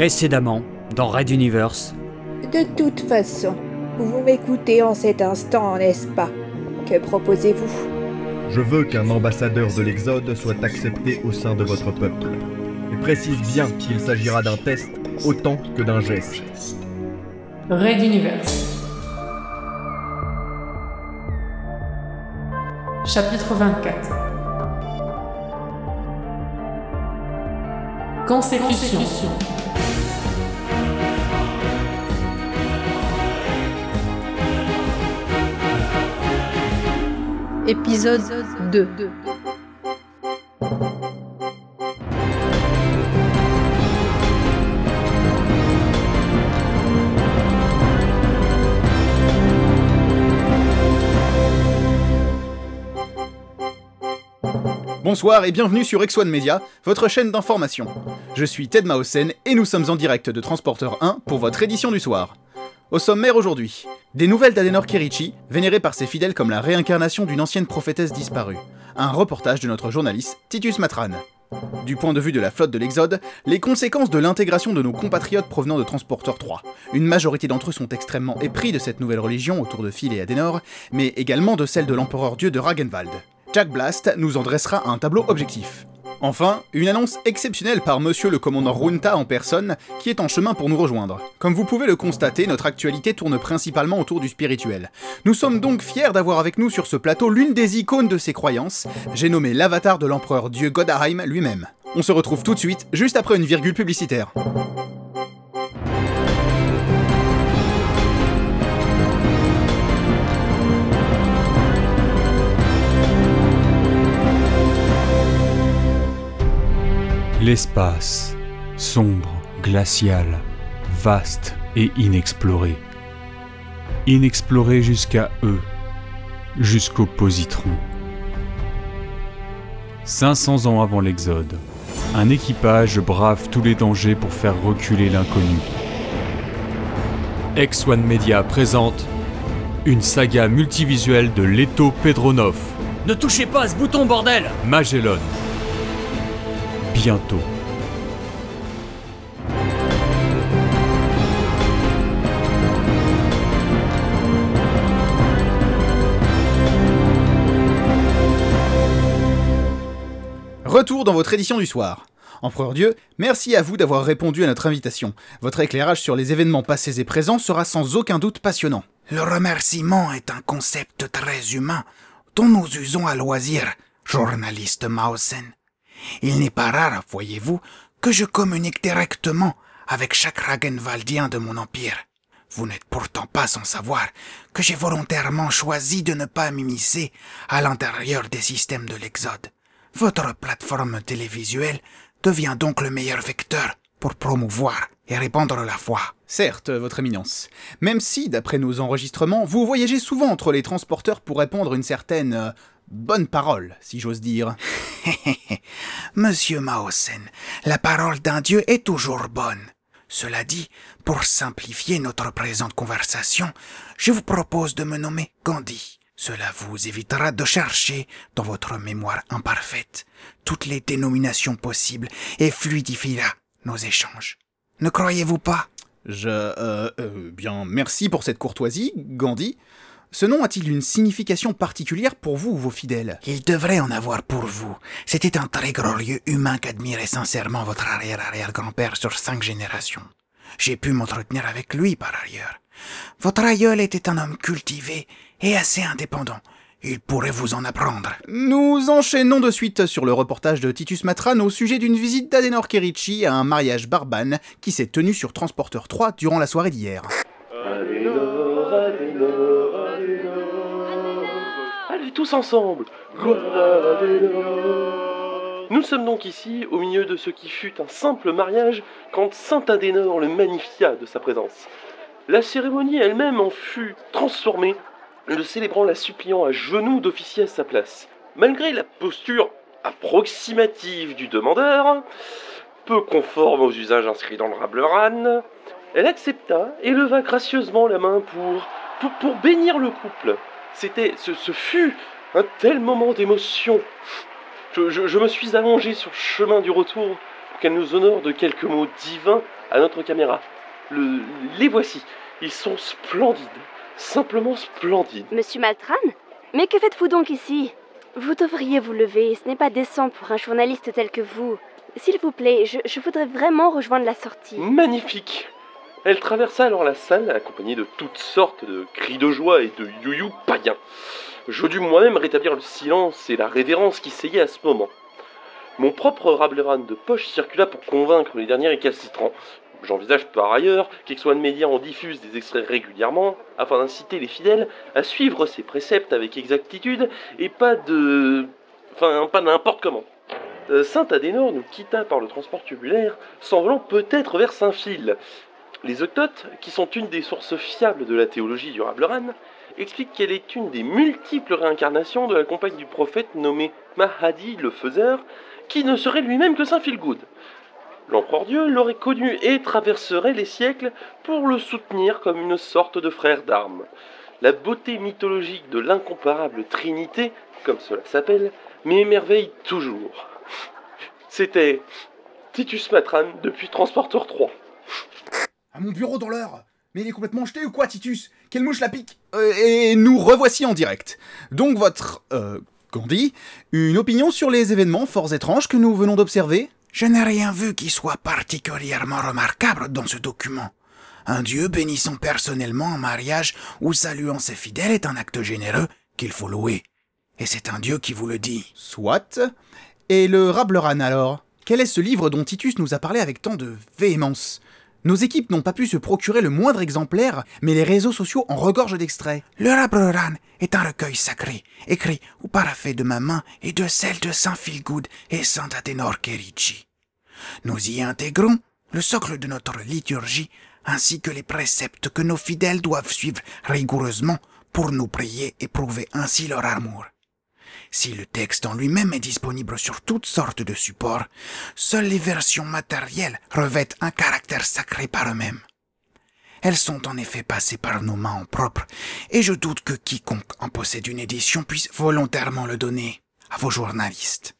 Précédemment, dans Red Universe. De toute façon, vous m'écoutez en cet instant, n'est-ce pas? Que proposez-vous? Je veux qu'un ambassadeur de l'Exode soit accepté au sein de votre peuple. Et précise bien qu'il s'agira d'un test autant que d'un geste. Red Universe. Chapitre 24 Consécution. Épisode 2 Bonsoir et bienvenue sur X1 Media, votre chaîne d'information. Je suis Ted Mausen et nous sommes en direct de Transporteur 1 pour votre édition du soir. Au sommaire aujourd'hui, des nouvelles d'Adenor Kerichi, vénérée par ses fidèles comme la réincarnation d'une ancienne prophétesse disparue. Un reportage de notre journaliste Titus Matran. Du point de vue de la flotte de l'Exode, les conséquences de l'intégration de nos compatriotes provenant de Transporteur 3. Une majorité d'entre eux sont extrêmement épris de cette nouvelle religion autour de Phil et Adenor, mais également de celle de l'empereur dieu de Ragenwald. Jack Blast nous en dressera un tableau objectif. Enfin, une annonce exceptionnelle par monsieur le commandant Runta en personne, qui est en chemin pour nous rejoindre. Comme vous pouvez le constater, notre actualité tourne principalement autour du spirituel. Nous sommes donc fiers d'avoir avec nous sur ce plateau l'une des icônes de ces croyances, j'ai nommé l'avatar de l'empereur dieu Godaheim lui-même. On se retrouve tout de suite, juste après une virgule publicitaire. L'espace, sombre, glacial, vaste et inexploré. Inexploré jusqu'à eux, jusqu'au positron. 500 ans avant l'Exode, un équipage brave tous les dangers pour faire reculer l'inconnu. X1 Media présente une saga multivisuelle de Leto Pedronov, Ne touchez pas à ce bouton, bordel Magellan. Bientôt. Retour dans votre édition du soir. Empereur Dieu, merci à vous d'avoir répondu à notre invitation. Votre éclairage sur les événements passés et présents sera sans aucun doute passionnant. Le remerciement est un concept très humain dont nous usons à loisir, journaliste Mausen. Il n'est pas rare, voyez-vous, que je communique directement avec chaque Ragenwaldien de mon empire. Vous n'êtes pourtant pas sans savoir que j'ai volontairement choisi de ne pas m'immiscer à l'intérieur des systèmes de l'Exode. Votre plateforme télévisuelle devient donc le meilleur vecteur pour promouvoir et répandre la foi. Certes, votre éminence. Même si, d'après nos enregistrements, vous voyagez souvent entre les transporteurs pour répondre une certaine euh, bonne parole, si j'ose dire. Monsieur Maosen, la parole d'un dieu est toujours bonne. Cela dit, pour simplifier notre présente conversation, je vous propose de me nommer Gandhi. Cela vous évitera de chercher dans votre mémoire imparfaite toutes les dénominations possibles et fluidifiera nos échanges. Ne croyez-vous pas? Je... Euh, euh, bien, merci pour cette courtoisie, Gandhi. Ce nom a-t-il une signification particulière pour vous ou vos fidèles? Il devrait en avoir pour vous. C'était un très glorieux humain qu'admirait sincèrement votre arrière-arrière-grand-père sur cinq générations. J'ai pu m'entretenir avec lui par ailleurs. Votre aïeul était un homme cultivé et assez indépendant. Il pourrait vous en apprendre. Nous enchaînons de suite sur le reportage de Titus Matran au sujet d'une visite d'Adenor Kerichi à un mariage barbane qui s'est tenu sur Transporteur 3 durant la soirée d'hier. Nous sommes donc ici au milieu de ce qui fut un simple mariage quand Saint Adenor le magnifia de sa présence. La cérémonie elle-même en fut transformée, le célébrant la suppliant à genoux d'officier à sa place. Malgré la posture approximative du demandeur, peu conforme aux usages inscrits dans le Rableran, elle accepta et leva gracieusement la main pour, bénir le couple. C'était, ce fut un tel moment d'émotion. Je, je- je me suis allongé sur le chemin du retour qu'elle nous honore de quelques mots divins à notre caméra. Le- les voici. Ils sont splendides. Simplement splendides. Monsieur Maltran Mais que faites-vous donc ici? Vous devriez vous lever, ce n'est pas décent pour un journaliste tel que vous. S'il vous plaît, je, je voudrais vraiment rejoindre la sortie. Magnifique Elle traversa alors la salle, accompagnée de toutes sortes de cris de joie et de you-you païens. Je dus moi-même rétablir le silence et la révérence qui seyait à ce moment. Mon propre Rableran de poche circula pour convaincre les derniers récalcitrants. J'envisage par ailleurs qu'Exwan Media en diffuse des extraits régulièrement, afin d'inciter les fidèles à suivre ses préceptes avec exactitude et pas de... Enfin, pas n'importe comment. Euh, Saint-Adénor nous quitta par le transport tubulaire, s'envolant peut-être vers Saint-Phil. Les Octotes, qui sont une des sources fiables de la théologie du Rableran, expliquent qu'elle est une des multiples réincarnations de la compagne du prophète nommé Mahadi le Faiseur, qui ne serait lui-même que Saint Philgood. L'empereur Dieu l'aurait connu et traverserait les siècles pour le soutenir comme une sorte de frère d'armes. La beauté mythologique de l'incomparable Trinité, comme cela s'appelle, m'émerveille toujours. C'était Titus Matran depuis Transporteur 3. À mon bureau dans l'heure Mais il est complètement jeté ou quoi, Titus? Quelle mouche la pique? Euh, Et nous revoici en direct. Donc votre... Euh... Dit Une opinion sur les événements fort étranges que nous venons d'observer? Je n'ai rien vu qui soit particulièrement remarquable dans ce document. Un Dieu bénissant personnellement en mariage ou saluant ses fidèles est un acte généreux qu'il faut louer. Et c'est un Dieu qui vous le dit. Soit. Et le Rableran alors? Quel est ce livre dont Titus nous a parlé avec tant de véhémence? Nos équipes n'ont pas pu se procurer le moindre exemplaire, mais les réseaux sociaux en regorgent d'extraits. Le Rableran est un recueil sacré, écrit ou paraphé de ma main et de celle de Saint Philgood et Saint Athénor Kerichi. Nous y intégrons le socle de notre liturgie ainsi que les préceptes que nos fidèles doivent suivre rigoureusement pour nous prier et prouver ainsi leur amour. Si le texte en lui-même est disponible sur toutes sortes de supports, seules les versions matérielles revêtent un caractère sacré par eux-mêmes. Elles sont en effet passées par nos mains en propre, et je doute que quiconque en possède une édition puisse volontairement le donner à vos journalistes.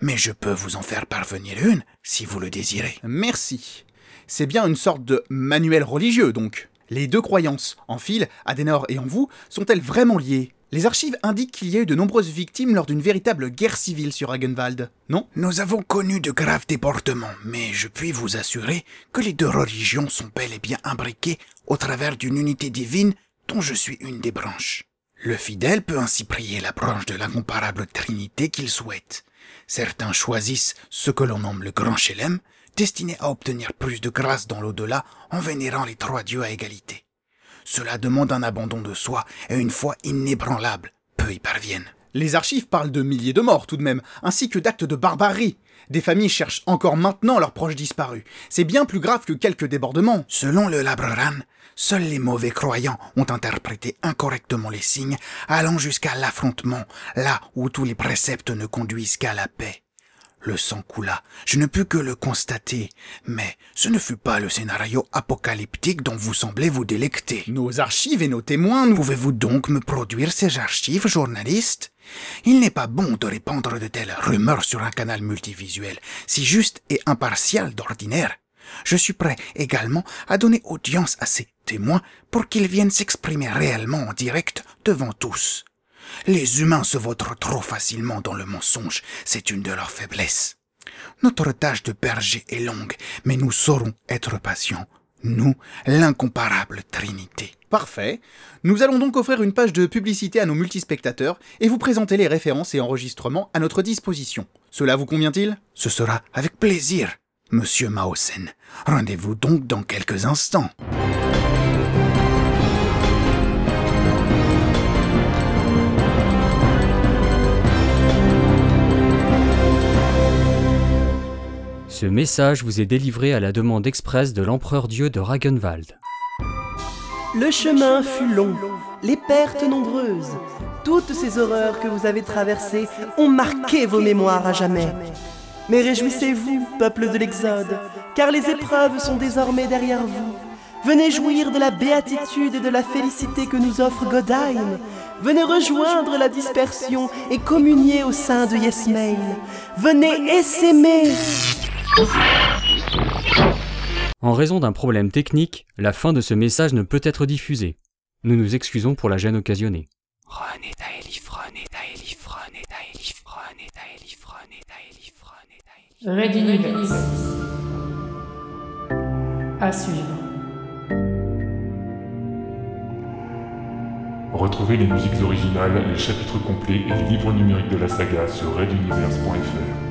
Mais je peux vous en faire parvenir une, si vous le désirez. Merci. C'est bien une sorte de manuel religieux, donc. Les deux croyances, en fil, Adenor et en vous, sont-elles vraiment liées? Les archives indiquent qu'il y a eu de nombreuses victimes lors d'une véritable guerre civile sur Hagenwald, non? Nous avons connu de graves débordements, mais je puis vous assurer que les deux religions sont bel et bien imbriquées au travers d'une unité divine dont je suis une des branches. Le fidèle peut ainsi prier la branche de l'incomparable Trinité qu'il souhaite. Certains choisissent ce que l'on nomme le grand chelem, destiné à obtenir plus de grâce dans l'au-delà en vénérant les trois dieux à égalité. Cela demande un abandon de soi et une foi inébranlable. Peu y parviennent. Les archives parlent de milliers de morts tout de même, ainsi que d'actes de barbarie. Des familles cherchent encore maintenant leurs proches disparus. C'est bien plus grave que quelques débordements. Selon le Labreran, seuls les mauvais croyants ont interprété incorrectement les signes, allant jusqu'à l'affrontement, là où tous les préceptes ne conduisent qu'à la paix. Le sang coula, je ne pus que le constater, mais ce ne fut pas le scénario apocalyptique dont vous semblez vous délecter. Nos archives et nos témoins. Pouvez-vous donc me produire ces archives, journaliste? Il n'est pas bon de répandre de telles rumeurs sur un canal multivisuel, si juste et impartial d'ordinaire. Je suis prêt également à donner audience à ces témoins pour qu'ils viennent s'exprimer réellement en direct devant tous. Les humains se vautrent trop facilement dans le mensonge, c'est une de leurs faiblesses. Notre tâche de berger est longue, mais nous saurons être patients. Nous, l'incomparable Trinité. Parfait. Nous allons donc offrir une page de publicité à nos multispectateurs et vous présenter les références et enregistrements à notre disposition. Cela vous convient-il? Ce sera avec plaisir, monsieur Maosen. Rendez-vous donc dans quelques instants. Ce message vous est délivré à la demande expresse de l'empereur Dieu de Ragenwald. Le chemin fut long, les pertes nombreuses. Toutes ces horreurs que vous avez traversées ont marqué vos mémoires à jamais. Mais réjouissez-vous, peuple de l'Exode, car les épreuves sont désormais derrière vous. Venez jouir de la béatitude et de la félicité que nous offre Godheim. Venez rejoindre la dispersion et communier au sein de Yesmain. Venez essaimer. En raison d'un problème technique, la fin de ce message ne peut être diffusée. Nous nous excusons pour la gêne occasionnée. Red Universe. À suivre. Retrouvez les musiques originales, les chapitres complets et les livres numériques de la saga sur reduniverse.fr.